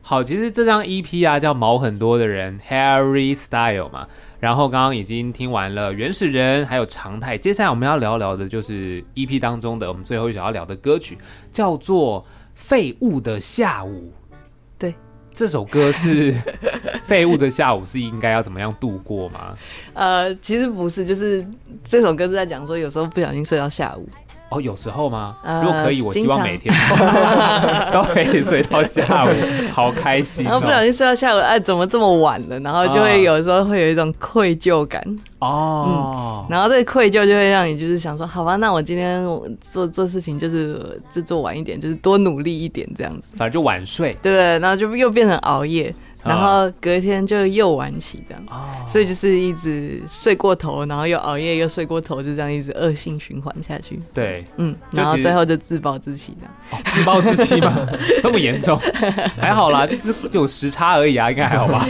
好，其实这张 EP 啊叫毛很多的人 Harry Style 嘛。然后刚刚已经听完了原始人，还有常态。接下来我们要聊聊的就是 EP 当中的我们最后想要聊的歌曲，叫做《废物的下午》。对这首歌是废物的下午，是应该要怎么样度过吗？呃，其实不是，就是这首歌是在讲说，有时候不小心睡到下午。哦，有时候吗？如果可以，我希望每天 *laughs* 都可以睡到下午，*laughs* 好开心哦。然后不小心睡到下午，哎，怎么这么晚了？然后就会有时候会有一种愧疚感哦。嗯，然后这个愧疚就会让你就是想说，好吧，那我今天做做事情就是就做晚一点，就是多努力一点这样子。反正就晚睡，对，然后就又变成熬夜。然后隔天就又晚起这样，哦，所以就是一直睡过头，然后又熬夜又睡过头，就这样一直恶性循环下去。对，嗯，然后最后就自暴自弃这样。哦，*laughs* 自暴自弃吗？*laughs* 这么严重？*laughs* 还好啦，就是有时差而已啊，应该还好吧？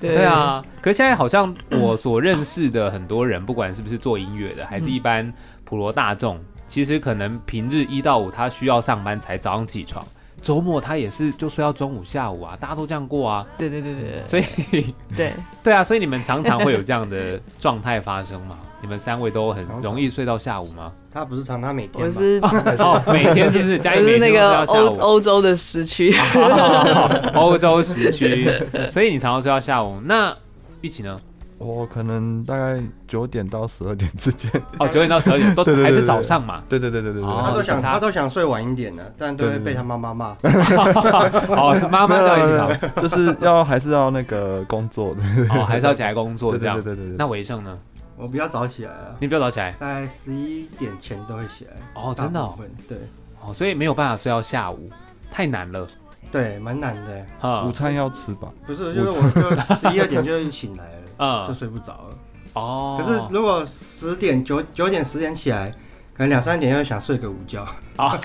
对，对啊。可是现在好像我所认识的很多人，不管是不是做音乐的，还是一般普罗大众，其实可能平日一到五他需要上班才早上起床。周末他也是就睡到中午下午啊，大家都这样过啊。对对对对，所以 *laughs* 对对啊，所以你们常常会有这样的状态发生吗？*laughs* 你们三位都很容易睡到下午吗？他不是常，他每天。我是 *laughs* 哦，每天是不是？家里是那个欧欧洲的时区，欧洲时区，所以你常常睡到下午。那一起呢？我可能大概九点到十二点之间哦，九点到十二点都 *laughs* 还是早上嘛？对对对对对他都想他都想睡晚一点的，但都会被他妈妈骂。*laughs* 哦，是妈妈叫你起床，就是要还是要那个工作的哦，还是要起来工作这样。对对对对对。那维胜呢？我比较早起来啊。你比较早起来？大概十一点前都会起来。哦，真的、哦？对。哦，所以没有办法睡到下午，太难了。对，蛮难的。嗯、午餐要吃吧？不是，就是我就十一二点就醒来了。嗯，就睡不着了。哦，可是如果十点九九点十点起来，可能两三点又想睡个午觉。*laughs* 啊，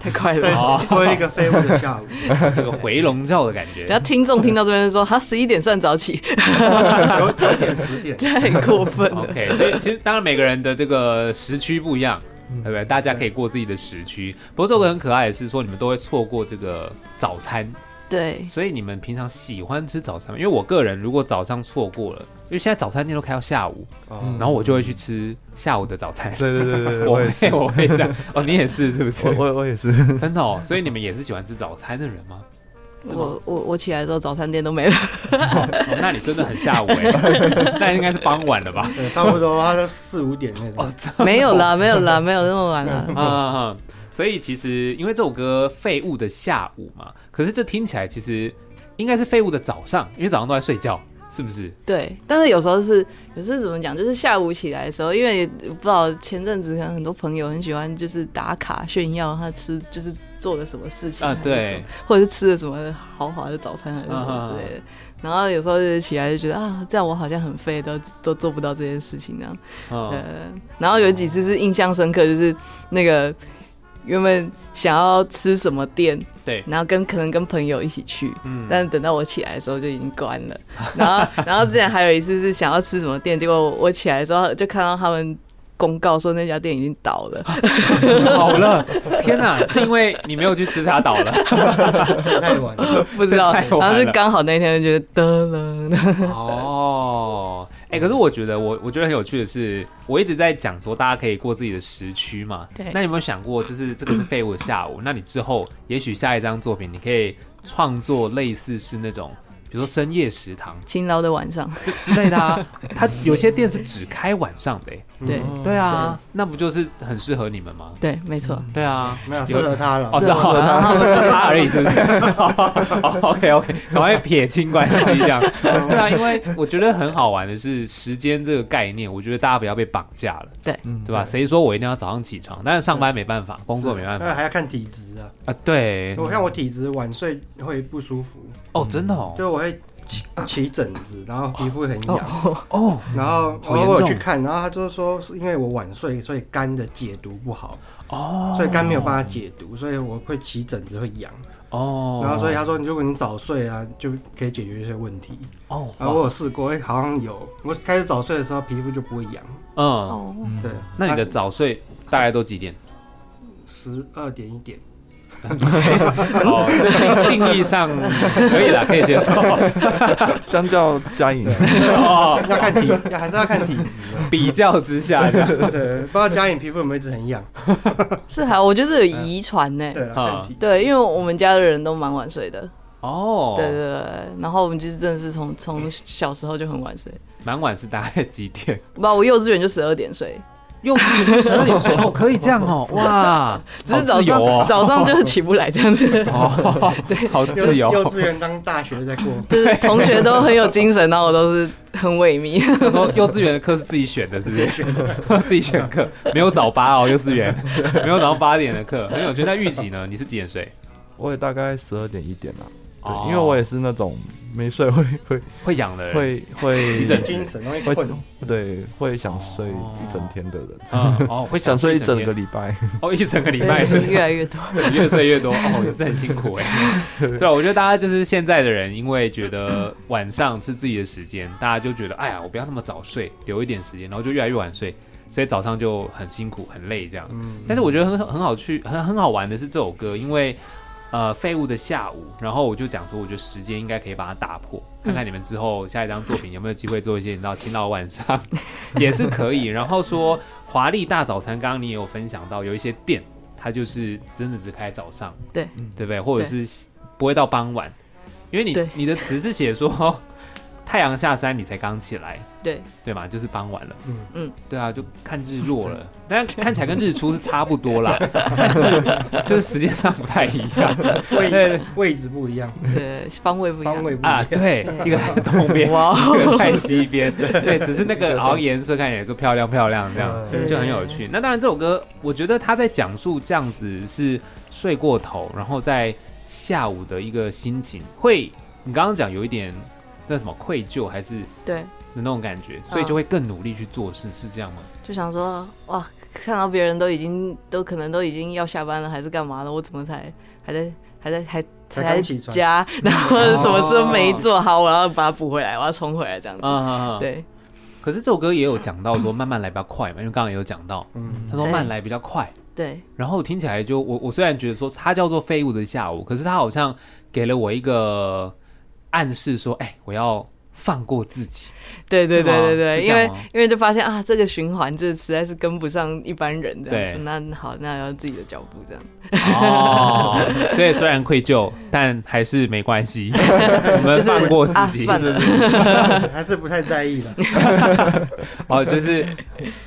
太快了，过一个废物的下午，*laughs* 这个回笼觉的感觉。然后听众听到这边就说，他十一点算早起，九九点十点 *laughs* 太过分了。OK，所以其实当然每个人的这个时区不一样，对不对？大家可以过自己的时区。不过这个很可爱的是说，你们都会错过这个早餐。对，所以你们平常喜欢吃早餐吗？因为我个人如果早上错过了，因为现在早餐店都开到下午，嗯、然后我就会去吃下午的早餐。对对对对，*laughs* 我会我会这样。哦，你也是 *laughs* 是不是？我我也是，*laughs* 真的哦。所以你们也是喜欢吃早餐的人吗？我我我起来的时候，早餐店都没了。哦，那你真的很下午哎，那应该是傍晚了吧？对，差不多，他就四五点那种。哦，没有啦，没有啦，没有那么晚了。嗯嗯嗯。所以其实因为这首歌《废物的下午》嘛，可是这听起来其实应该是废物的早上，因为早上都在睡觉，是不是？对。但是有时候是，有时候怎么讲，就是下午起来的时候，因为不知道前阵子可能很多朋友很喜欢就是打卡炫耀他吃就是。做了什么事情啊？对，或者是吃了什么豪华的早餐，还是什么之类的。Uh. 然后有时候就起来就觉得啊，这样我好像很废，都都做不到这件事情那样。Uh. 呃，然后有几次是印象深刻，就是那个原本想要吃什么店，对，然后跟可能跟朋友一起去，嗯，但等到我起来的时候就已经关了。*laughs* 然后，然后之前还有一次是想要吃什么店，结果我起来的时候就看到他们。公告说那家店已经倒了，*laughs* 好了，天哪，是因为你没有去吃它倒了，*laughs* 太晚了，不知道，然后就刚好那天就觉得得了。哦，哎，可是我觉得我我觉得很有趣的是，我一直在讲说大家可以过自己的时区嘛，对，那你有没有想过，就是这个是废物的下午，那你之后也许下一张作品你可以创作类似是那种。比如说深夜食堂、勤劳的晚上这之类的啊，它有些店是只开晚上的，对对啊，那不就是很适合你们吗？对，没错，对啊，没有适合他了，哦，是好他 *laughs* 他而已，是不是？OK OK，赶快撇清关系这样。*laughs* 对啊，因为我觉得很好玩的是时间这个概念，我觉得大家不要被绑架了，对，对吧？谁说我一定要早上起床？但是上班没办法，工作没办法，那还要看体质啊啊，对，我看我体质晚睡会不舒服哦，真的哦，就我。会起起疹子，然后皮肤很痒。哦，然后我我去看，然后他就是说是因为我晚睡，所以肝的解毒不好。哦，所以肝没有办法解毒，所以我会起疹子会痒。哦，然后所以他说如果你早睡啊，就可以解决一些问题。哦。然后我有试过，哎，好像有，我开始早睡的时候皮肤就不会痒，嗯，哦。对。那你的早睡大概都几点？十二点一点。*laughs* 哦，这定义上可以了，可以接受。*laughs* 相较嘉颖，哦，要看体，还是要看体质。比较之下，对，不知道佳颖皮肤有没有一直很痒？*laughs* 是还，我觉得有遗传呢。对，对，因为我们家的人都蛮晚睡的。哦，对对对，然后我们就是真的是从从小时候就很晚睡。蛮晚是大概几点？不，我幼稚园就十二点睡。幼稚园十二点睡 *laughs* 哦，可以这样哦，哇，*laughs* 只是早上早上就是起不来这样子哦，*laughs* 对，好自由。幼稚园当大学在过，就是同学都很有精神，然后我都是很萎靡。说幼稚园的课是自己选的，是不是？自己选课，没有早八哦，幼稚园没有早上八点的课，很有趣。那预期呢？你是几点睡？我也大概十二点一点啦。对，因为我也是那种没睡会会会痒的人，会会起精神容易困，对，会想睡一整天的人，哦，会想睡一整个礼拜，*laughs* 哦，一整个礼拜。是 *laughs* 越来越多，越睡越多，哦，也是很辛苦哎。*laughs* 对啊，我觉得大家就是现在的人，因为觉得晚上是自己的时间，大家就觉得哎呀，我不要那么早睡，留一点时间，然后就越来越晚睡，所以早上就很辛苦很累这样。但是我觉得很很好去很很好玩的是这首歌，因为。呃，废物的下午，然后我就讲说，我觉得时间应该可以把它打破，看看你们之后下一张作品有没有机会做一些，你知道，听到晚上 *laughs* 也是可以。然后说华丽大早餐，刚刚你也有分享到，有一些店它就是真的只开早上，对，对不对？或者是不会到傍晚，因为你你的词是写说。太阳下山，你才刚起来，对。对嘛，就是傍晚了。嗯。嗯，对啊，就看日落了，*laughs* 但看起来跟日出是差不多啦，*laughs* 但是就是时间上不太一样，位位置不一样，对，方位不一样，方位不一样。啊，对，一个在东边，一个在西边，*laughs* 对，只是那个然后颜色看起来是漂亮漂亮这样，就很有趣。那当然，这首歌我觉得他在讲述这样子是睡过头，然后在下午的一个心情，会你刚刚讲有一点。那什么愧疚还是对的那种感觉，所以就会更努力去做事，是这样吗？就想说哇，看到别人都已经都可能都已经要下班了，还是干嘛了？我怎么才还在还在还才在家，*laughs* 然后什么事都没做好，我要把它补回来，我要冲回来这样子。嗯对。可是这首歌也有讲到说慢慢来比较快嘛，因为刚刚也有讲到，嗯，他说慢来比较快。对。然后听起来就我我虽然觉得说它叫做废物的下午，可是它好像给了我一个暗示，说，哎，我要放过自己。对对对对对，因为因为就发现啊，这个循环这实在是跟不上一般人这样子。那好，那要自己的脚步这样。哦，*laughs* 所以虽然愧疚，但还是没关系。*laughs* 我们放过自己，算了，*laughs* 还是不太在意的。哦，就是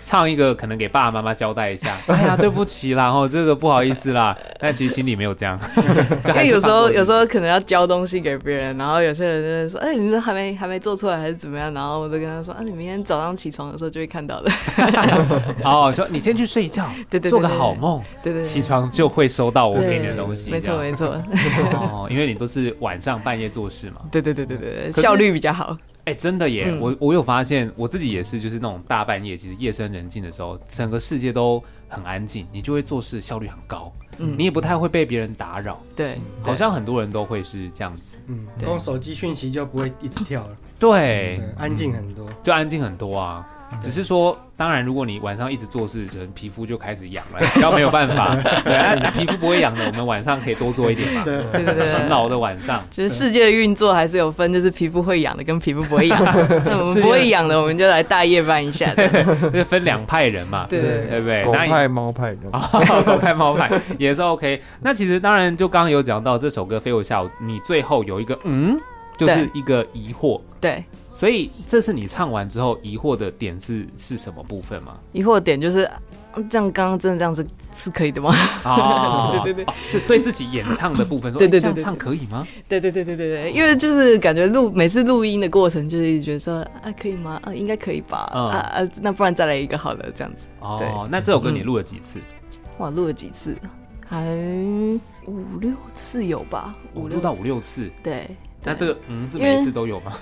唱一个，可能给爸爸妈妈交代一下。哎呀，对不起啦，哦，这个不好意思啦。但其实心里没有这样。因为有时候有时候可能要交东西给别人，然后有些人就会说：“哎，你们还没还没做出来，还是怎么样？”然后我就跟他说：“啊，你明天早上起床的时候就会看到的。*laughs* ”哦，说你先去睡觉，*laughs* 对对，做个好梦，对对，起床就会收到我给你的东西。没错没错。*laughs* 哦，因为你都是晚上半夜做事嘛。对对对对对，效率比较好。哎，真的耶！我我有发现，我自己也是，就是那种大半夜，其实夜深人静的时候，整个世界都很安静，你就会做事效率很高。嗯，你也不太会被别人打扰。对，好像很多人都会是这样子。嗯，用手机讯息就不会一直跳了。对，安静很多，就安静很多啊。只是说，当然，如果你晚上一直做事，可能皮肤就开始痒了，比较没有办法。*laughs* 对，皮肤不会痒的，我们晚上可以多做一点嘛。对对对，勤劳的晚上，就是世界的运作还是有分，就是皮肤会痒的跟皮肤不会痒。*laughs* 那我们不会痒的，我们就来大夜班一下。*laughs* 对，就分两派人嘛。对对对，狗派猫派的，狗派猫派也是 OK。那其实当然，就刚刚有讲到这首歌《飞我下午》，你最后有一个嗯，就是一个疑惑。对。所以这是你唱完之后疑惑的点是是什么部分吗？疑惑的点就是这样，刚刚真的这样子是可以的吗？啊，*laughs* 对对对，是对自己演唱的部分说，*laughs* 对对对，这样唱可以吗？对对对对对对，因为就是感觉录每次录音的过程，就是觉得说啊可以吗？啊应该可以吧？啊啊，那不然再来一个好了，这样子。哦，那这首歌你录了几次？哇，录了几次？还五六次有吧？五六到五六次。对。那这个嗯是每一次都有吗？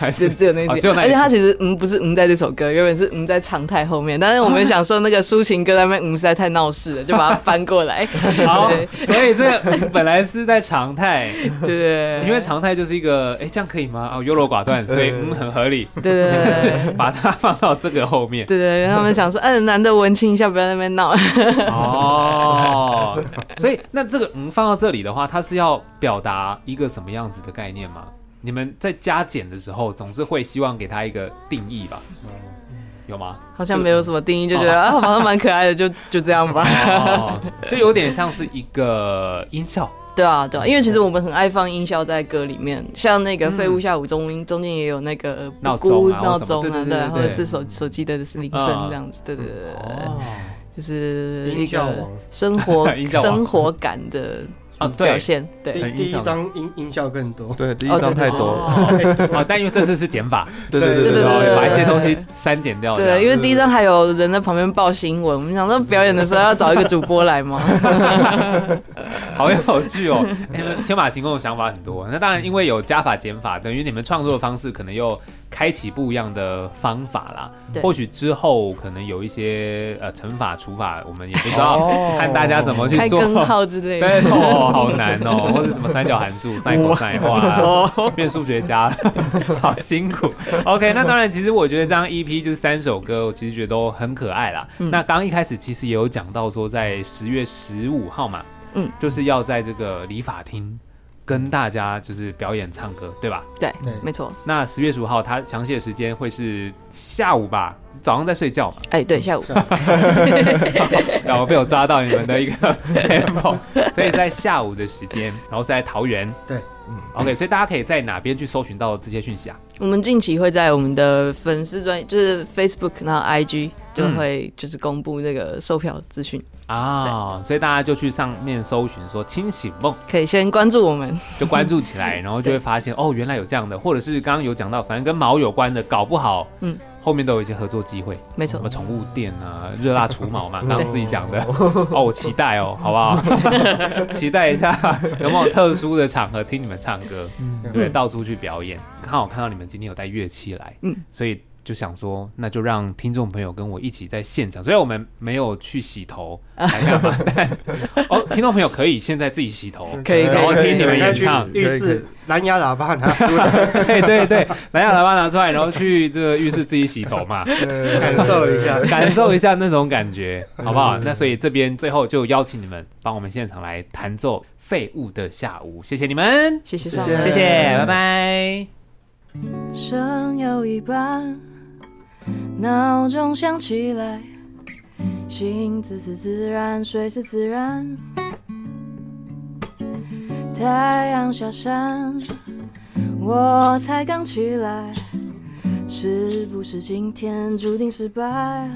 还是只有那一次？而且他其实嗯不是嗯在这首歌，原本是嗯在常态后面，但是我们想说那个抒情歌那边嗯实在太闹事了，就把它翻过来。*laughs* 好，所以这个本来是在常态，对对，因为常态就是一个哎这样可以吗？哦优柔寡断，*laughs* 所以嗯很合理。对对对，*laughs* 把它放到这个后面。对对，他们想说哎难得文青一下，不要在那边闹。哦，所以那这个嗯放到这里的话，它是要表达一个什么样子的概念吗？你们在加减的时候，总是会希望给他一个定义吧？有吗？好像没有什么定义，就觉得啊，好像蛮可爱的，就就这样吧。就有点像是一个音效。对啊，对啊，因为其实我们很爱放音效在歌里面，像那个《废物下午》中中间也有那个闹钟闹钟啊，对，或者是手手机的铃声这样子。对对对对，就是一个生活生活感的。啊，对，对，第一张音音效更多，对，第一张太多，了。啊，*laughs* 但因为这次是减法，对对对对对，把一些东西删减掉，对，因为第一张还有人在旁边报新闻，我们想说表演的时候要找一个主播来吗？*laughs* 好有趣哦，哎，天马行空的想法很多，那当然因为有加法减法，等于你们创作的方式可能又。开启不一样的方法啦，或许之后可能有一些呃乘法除法，我们也不知道，哦、看大家怎么去做。根号之类的，对哦，好难哦，或者什么三角函数、*laughs* 三口赛哇，变数学家，*laughs* 好辛苦。OK，那当然，其实我觉得这张 EP 就是三首歌，我其实觉得都很可爱啦。嗯、那刚刚一开始其实也有讲到说，在十月十五号嘛，嗯，就是要在这个理发厅。跟大家就是表演唱歌，对吧？对，没错。那十月十五号，他详细的时间会是下午吧？早上在睡觉嘛？哎，对，下午。*laughs* 然后被我抓到你们的一个 tempo，所以在下午的时间，然后是在桃园。对，嗯，OK，所以大家可以在哪边去搜寻到这些讯息啊？我们近期会在我们的粉丝专，就是 Facebook，然后 IG 就会就是公布那个售票资讯。啊，所以大家就去上面搜寻说“清醒梦”，可以先关注我们，就关注起来，*laughs* 然后就会发现哦，原来有这样的，或者是刚刚有讲到，反正跟毛有关的，搞不好，嗯，后面都有一些合作机会，没错，什么宠物店啊，热辣除毛嘛，*laughs* 刚刚自己讲的，哦，我期待哦，好不好？*laughs* 期待一下有没有特殊的场合听你们唱歌，对，到处去表演，刚好看到你们今天有带乐器来，嗯，所以就想说，那就让听众朋友跟我一起在现场。虽然我们没有去洗头来干嘛，*laughs* 但哦，听众朋友可以现在自己洗头，可以，然后听你们演唱。浴室蓝牙喇叭拿出来，*laughs* 对对对，蓝牙喇叭拿出来，然后去这个浴室自己洗头嘛，感受一下，*laughs* 感受一下那种感觉，好不好？那所以这边最后就邀请你们帮我们现场来弹奏《废物的下午》，谢谢你们，谢谢，谢谢，谢谢，拜拜。剩有一半。闹钟响起来，醒自是自然，睡是自然。太阳下山，我才刚起来，是不是今天注定失败？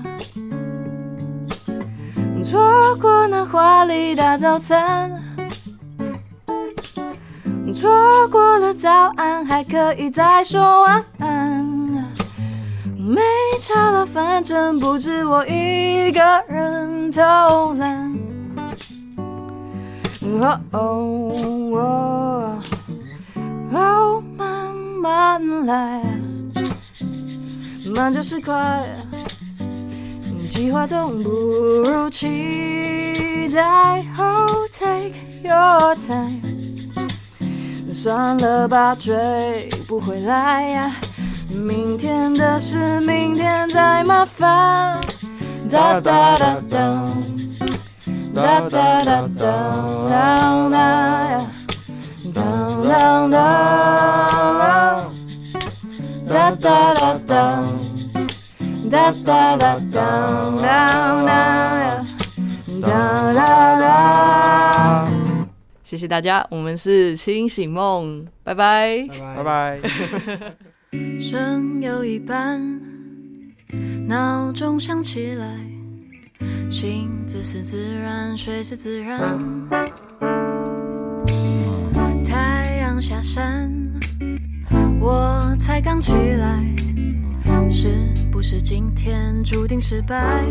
错过那华丽大早餐，错过了早安，还可以再说晚安。没差了，反正不止我一个人偷懒。哦哦哦，慢慢来，慢就是快，计划总不如期待。Oh, take your time，算了吧，追不回来呀。明天的事，明天再麻烦。哒哒哒哒，哒哒哒哒，哒哒呀，哒哒哒，哒哒哒哒，哒哒哒哒，哒哒呀，哒哒哒。谢谢大家，我们是清醒梦，拜拜，拜拜。剩有一半，闹钟响起来，醒自是自然，睡是自然。太阳下山，我才刚起来，是不是今天注定失败？